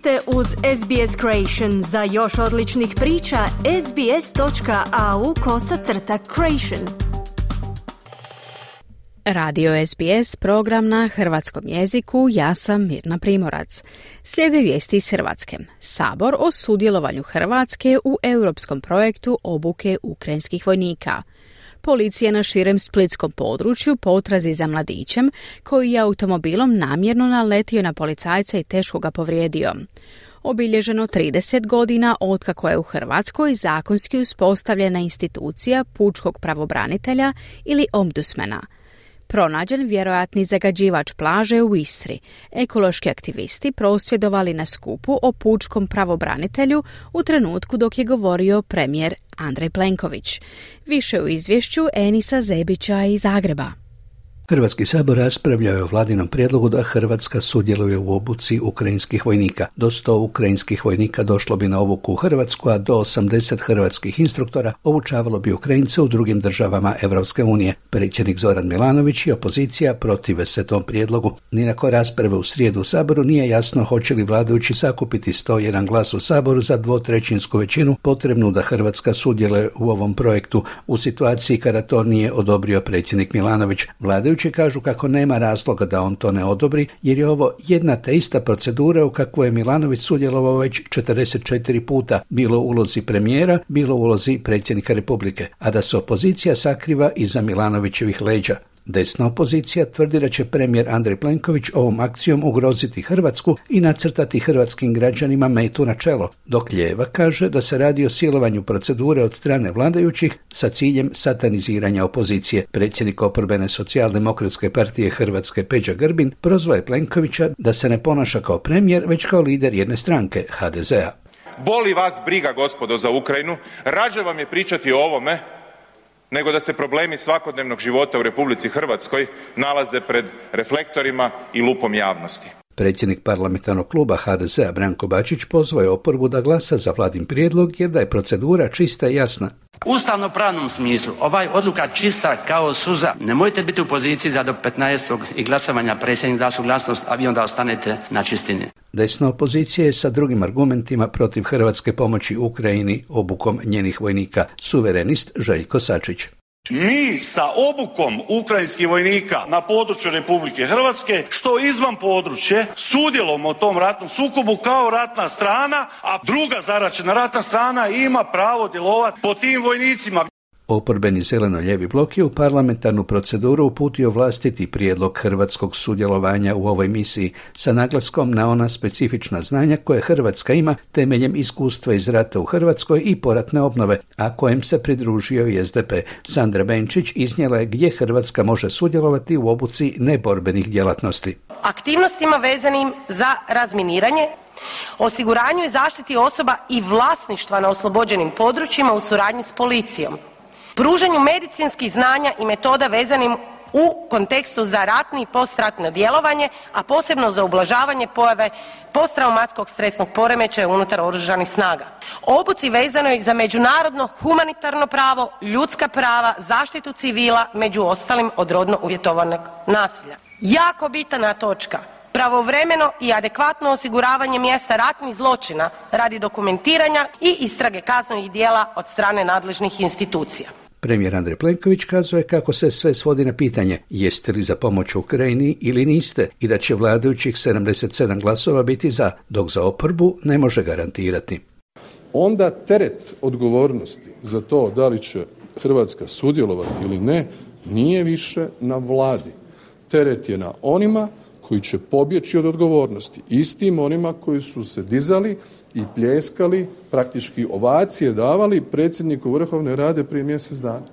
ste uz SBS Creation. Za još odličnih priča, sbs.au kosacrta creation. Radio SBS, program na hrvatskom jeziku, ja sam Mirna Primorac. Slijede vijesti iz Hrvatske. Sabor o sudjelovanju Hrvatske u europskom projektu obuke ukrajinskih vojnika. Policija na širem splitskom području potrazi za mladićem koji je automobilom namjerno naletio na policajca i teško ga povrijedio. Obilježeno 30 godina otkako je u Hrvatskoj zakonski uspostavljena institucija pučkog pravobranitelja ili omdusmena – pronađen vjerojatni zagađivač plaže u Istri. Ekološki aktivisti prosvjedovali na skupu o pučkom pravobranitelju u trenutku dok je govorio premijer Andrej Plenković. Više u izvješću Enisa Zebića iz Zagreba. Hrvatski sabor raspravljao je o vladinom prijedlogu da Hrvatska sudjeluje u obuci ukrajinskih vojnika. Do 100 ukrajinskih vojnika došlo bi na obuku u Hrvatsku, a do 80 hrvatskih instruktora obučavalo bi Ukrajince u drugim državama Europske unije. Predsjednik Zoran Milanović i opozicija protive se tom prijedlogu. Ni nakon rasprave u srijedu u saboru nije jasno hoće li vladajući sakupiti 101 glas u saboru za dvotrećinsku većinu potrebnu da Hrvatska sudjeluje u ovom projektu u situaciji kada to nije odobrio predsjednik Milanović. Vladajući kažu kako nema razloga da on to ne odobri, jer je ovo jedna te ista procedura u kakvoj je Milanović sudjelovao već 44 puta, bilo u ulozi premijera, bilo u ulozi predsjednika Republike, a da se opozicija sakriva iza Milanovićevih leđa. Desna opozicija tvrdi da će premijer Andrej Plenković ovom akcijom ugroziti Hrvatsku i nacrtati hrvatskim građanima metu na čelo, dok lijeva kaže da se radi o silovanju procedure od strane vladajućih sa ciljem sataniziranja opozicije. Predsjednik oporbene socijaldemokratske partije Hrvatske Peđa Grbin prozvao je Plenkovića da se ne ponaša kao premijer, već kao lider jedne stranke, HDZ-a. Boli vas briga, gospodo, za Ukrajinu. Rađe vam je pričati o ovome nego da se problemi svakodnevnog života u Republici Hrvatskoj nalaze pred reflektorima i lupom javnosti. Predsjednik parlamentarnog kluba HDZ-a Branko Bačić pozvao je oporbu da glasa za vladin prijedlog jer da je procedura čista i jasna. U ustavno-pravnom smislu ovaj odluka čista kao suza. Nemojte biti u poziciji da do 15. i glasovanja predsjednik da suglasnost, a vi onda ostanete na čistini. Desna opozicija je sa drugim argumentima protiv Hrvatske pomoći Ukrajini obukom njenih vojnika. Suverenist Željko Sačić. Mi sa obukom ukrajinskih vojnika na području Republike Hrvatske, što izvan područje, sudjelom u tom ratnom sukobu kao ratna strana, a druga zaračena ratna strana ima pravo djelovati po tim vojnicima. Oporbeni zeleno-ljevi blok je u parlamentarnu proceduru uputio vlastiti prijedlog hrvatskog sudjelovanja u ovoj misiji sa naglaskom na ona specifična znanja koje Hrvatska ima temeljem iskustva iz rata u Hrvatskoj i poratne obnove, a kojem se pridružio i SDP. Sandra Benčić iznijela je gdje Hrvatska može sudjelovati u obuci neborbenih djelatnosti. Aktivnostima vezanim za razminiranje, osiguranju i zaštiti osoba i vlasništva na oslobođenim područjima u suradnji s policijom, pružanju medicinskih znanja i metoda vezanim u kontekstu za ratni i postratno djelovanje, a posebno za ublažavanje pojave posttraumatskog stresnog poremećaja unutar oružanih snaga. Obuci vezanoj za međunarodno humanitarno pravo, ljudska prava, zaštitu civila, među ostalim od rodno uvjetovanog nasilja. Jako bitna točka, pravovremeno i adekvatno osiguravanje mjesta ratnih zločina radi dokumentiranja i istrage kaznenih djela od strane nadležnih institucija. Premijer Andrej Plenković kazuje kako se sve svodi na pitanje jeste li za pomoć Ukrajini ili niste i da će vladajućih 77 glasova biti za, dok za oporbu ne može garantirati. Onda teret odgovornosti za to da li će Hrvatska sudjelovati ili ne nije više na vladi. Teret je na onima koji će pobjeći od odgovornosti, istim onima koji su se dizali i pljeskali, praktički ovacije davali predsjedniku Vrhovne rade prije mjesec dana.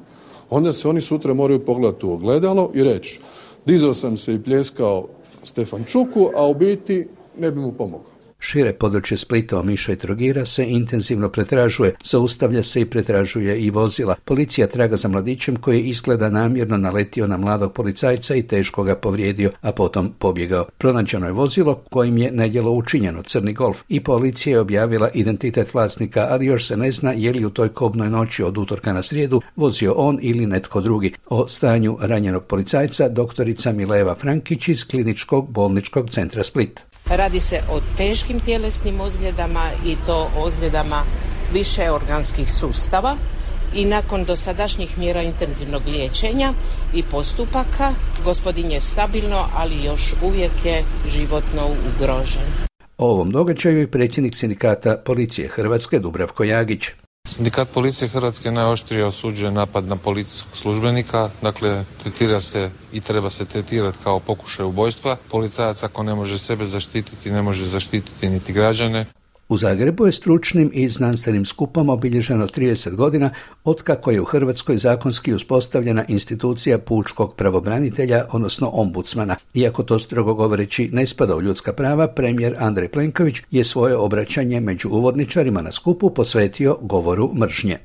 Onda se oni sutra moraju pogledati u ogledalo i reći dizao sam se i pljeskao Stefan Čuku, a u biti ne bi mu pomogao. Šire područje Splita, Omiša i Trogira se intenzivno pretražuje, zaustavlja se i pretražuje i vozila. Policija traga za mladićem koji izgleda namjerno naletio na mladog policajca i teško ga povrijedio, a potom pobjegao. Pronađeno je vozilo kojim je nedjelo učinjeno, crni golf, i policija je objavila identitet vlasnika, ali još se ne zna je li u toj kobnoj noći od utorka na srijedu vozio on ili netko drugi. O stanju ranjenog policajca doktorica Mileva Frankić iz kliničkog bolničkog centra Split. Radi se o teškim tjelesnim ozljedama i to ozljedama više organskih sustava i nakon dosadašnjih mjera intenzivnog liječenja i postupaka gospodin je stabilno, ali još uvijek je životno ugrožen. O ovom događaju je predsjednik sindikata policije Hrvatske Dubravko Jagić. Sindikat policije Hrvatske najoštrije osuđuje napad na policijskog službenika, dakle tretira se i treba se tretirati kao pokušaj ubojstva. Policajac ako ne može sebe zaštititi, ne može zaštititi niti građane. U Zagrebu je stručnim i znanstvenim skupom obilježeno 30 godina otkako je u Hrvatskoj zakonski uspostavljena institucija pučkog pravobranitelja, odnosno ombudsmana. Iako to strogo govoreći ne spada u ljudska prava, premijer Andrej Plenković je svoje obraćanje među uvodničarima na skupu posvetio govoru mržnje.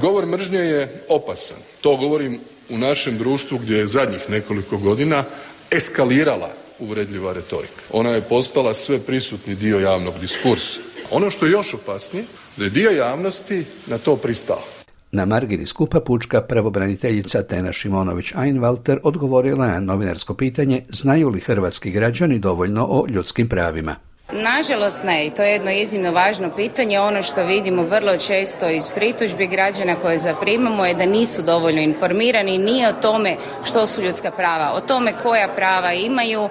Govor mržnje je opasan. To govorim u našem društvu gdje je zadnjih nekoliko godina eskalirala uvredljiva retorika. Ona je postala sve prisutni dio javnog diskursa. Ono što je još opasnije, da je dio javnosti na to pristao. Na margini skupa pučka pravobraniteljica Tena Šimonović Einwalter odgovorila na novinarsko pitanje znaju li hrvatski građani dovoljno o ljudskim pravima. Nažalost ne i to je jedno iznimno važno pitanje. Ono što vidimo vrlo često iz pritužbi građana koje zaprimamo je da nisu dovoljno informirani nije o tome što su ljudska prava, o tome koja prava imaju,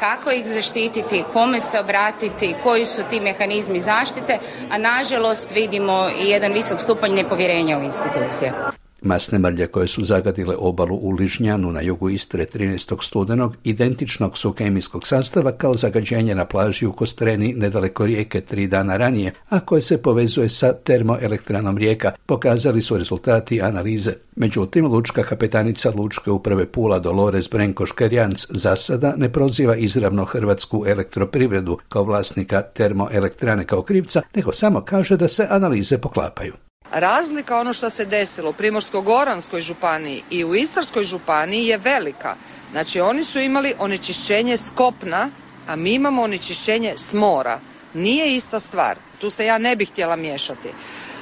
kako ih zaštititi, kome se obratiti, koji su ti mehanizmi zaštite, a nažalost vidimo i jedan visok stupanj nepovjerenja u institucije. Masne mrlje koje su zagadile obalu u Ližnjanu na jugu Istre 13. studenog identičnog su kemijskog sastava kao zagađenje na plaži u Kostreni nedaleko rijeke tri dana ranije, a koje se povezuje sa termoelektranom rijeka, pokazali su rezultati analize. Međutim, lučka kapetanica Lučke uprave Pula Dolores Brenko Škerjanc za sada ne proziva izravno Hrvatsku elektroprivredu kao vlasnika termoelektrane kao krivca, nego samo kaže da se analize poklapaju. Razlika ono što se desilo u Primorsko-goranskoj županiji i u Istarskoj županiji je velika. Znači oni su imali onečišćenje s kopna, a mi imamo onečišćenje s mora. Nije ista stvar. Tu se ja ne bih htjela miješati.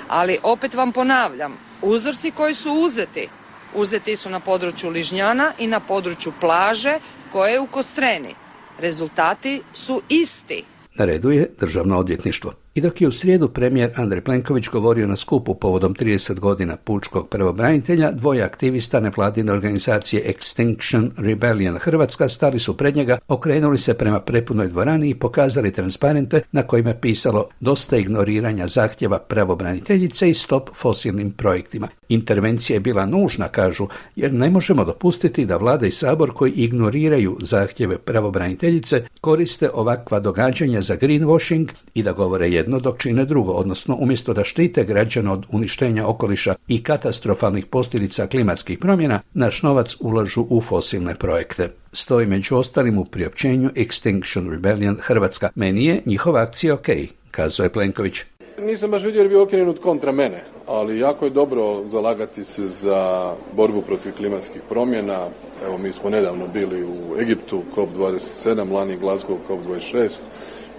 Ali opet vam ponavljam, uzorci koji su uzeti, uzeti su na području Ližnjana i na području plaže koje je u Kostreni. Rezultati su isti. Na redu je državno odvjetništvo. I dok je u srijedu premijer Andrej Plenković govorio na skupu povodom 30 godina pučkog pravobranitelja, dvoje aktivista nevladine organizacije Extinction Rebellion Hrvatska stali su pred njega, okrenuli se prema prepunoj dvorani i pokazali transparente na kojima je pisalo dosta ignoriranja zahtjeva pravobraniteljice i stop fosilnim projektima. Intervencija je bila nužna, kažu, jer ne možemo dopustiti da vlada i sabor koji ignoriraju zahtjeve pravobraniteljice koriste ovakva događanja za greenwashing i da govore jedno dok čine drugo, odnosno umjesto da štite građane od uništenja okoliša i katastrofalnih posljedica klimatskih promjena, naš novac ulažu u fosilne projekte. Stoji među ostalim u priopćenju Extinction Rebellion Hrvatska. Meni je njihova akcija ok, kazao je Plenković. Nisam baš vidio jer bi okrenut kontra mene, ali jako je dobro zalagati se za borbu protiv klimatskih promjena. Evo mi smo nedavno bili u Egiptu COP27, lani Glasgow COP26,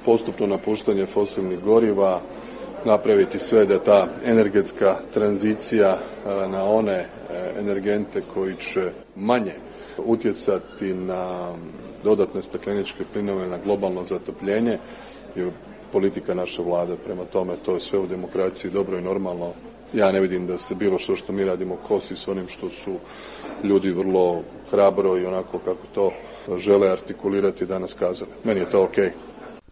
postupno napuštanje fosilnih goriva, napraviti sve da ta energetska tranzicija e, na one e, energente koji će manje utjecati na dodatne stakleničke plinove, na globalno zatopljenje je politika naše vlade. Prema tome, to je sve u demokraciji dobro i normalno. Ja ne vidim da se bilo što što mi radimo kosi s onim što su ljudi vrlo hrabro i onako kako to žele artikulirati danas kazali. Meni je to ok.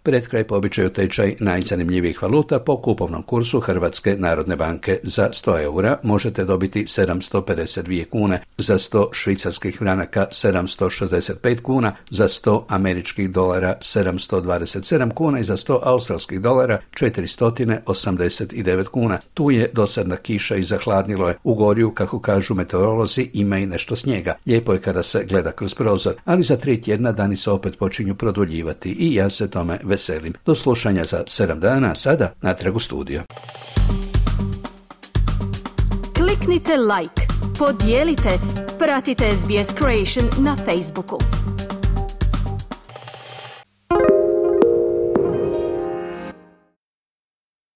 Pred kraj po običaju tečaj najzanimljivijih valuta po kupovnom kursu Hrvatske narodne banke za 100 eura možete dobiti 752 kune, za 100 švicarskih franaka 765 kuna, za 100 američkih dolara 727 kuna i za 100 australskih dolara 489 kuna. Tu je dosadna kiša i zahladnilo je. U gorju, kako kažu meteorolozi, ima i nešto snijega. Lijepo je kada se gleda kroz prozor, ali za tri tjedna dani se opet počinju produljivati i ja se tome veselim. Do slušanja za 7 dana, sada natrag u studio. Kliknite like, podijelite, pratite SBS Creation na Facebooku.